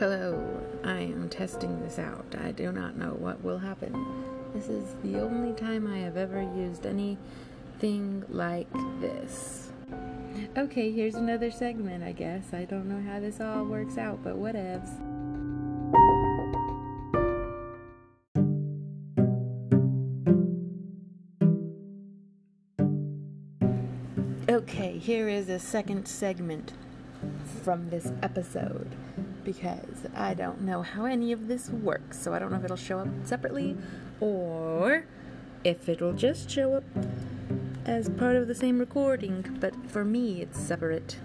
Hello, I am testing this out. I do not know what will happen. This is the only time I have ever used anything like this. Okay, here's another segment, I guess. I don't know how this all works out, but whatevs. Okay, here is a second segment from this episode because I don't know how any of this works. So I don't know if it'll show up separately or if it'll just show up as part of the same recording. But for me, it's separate.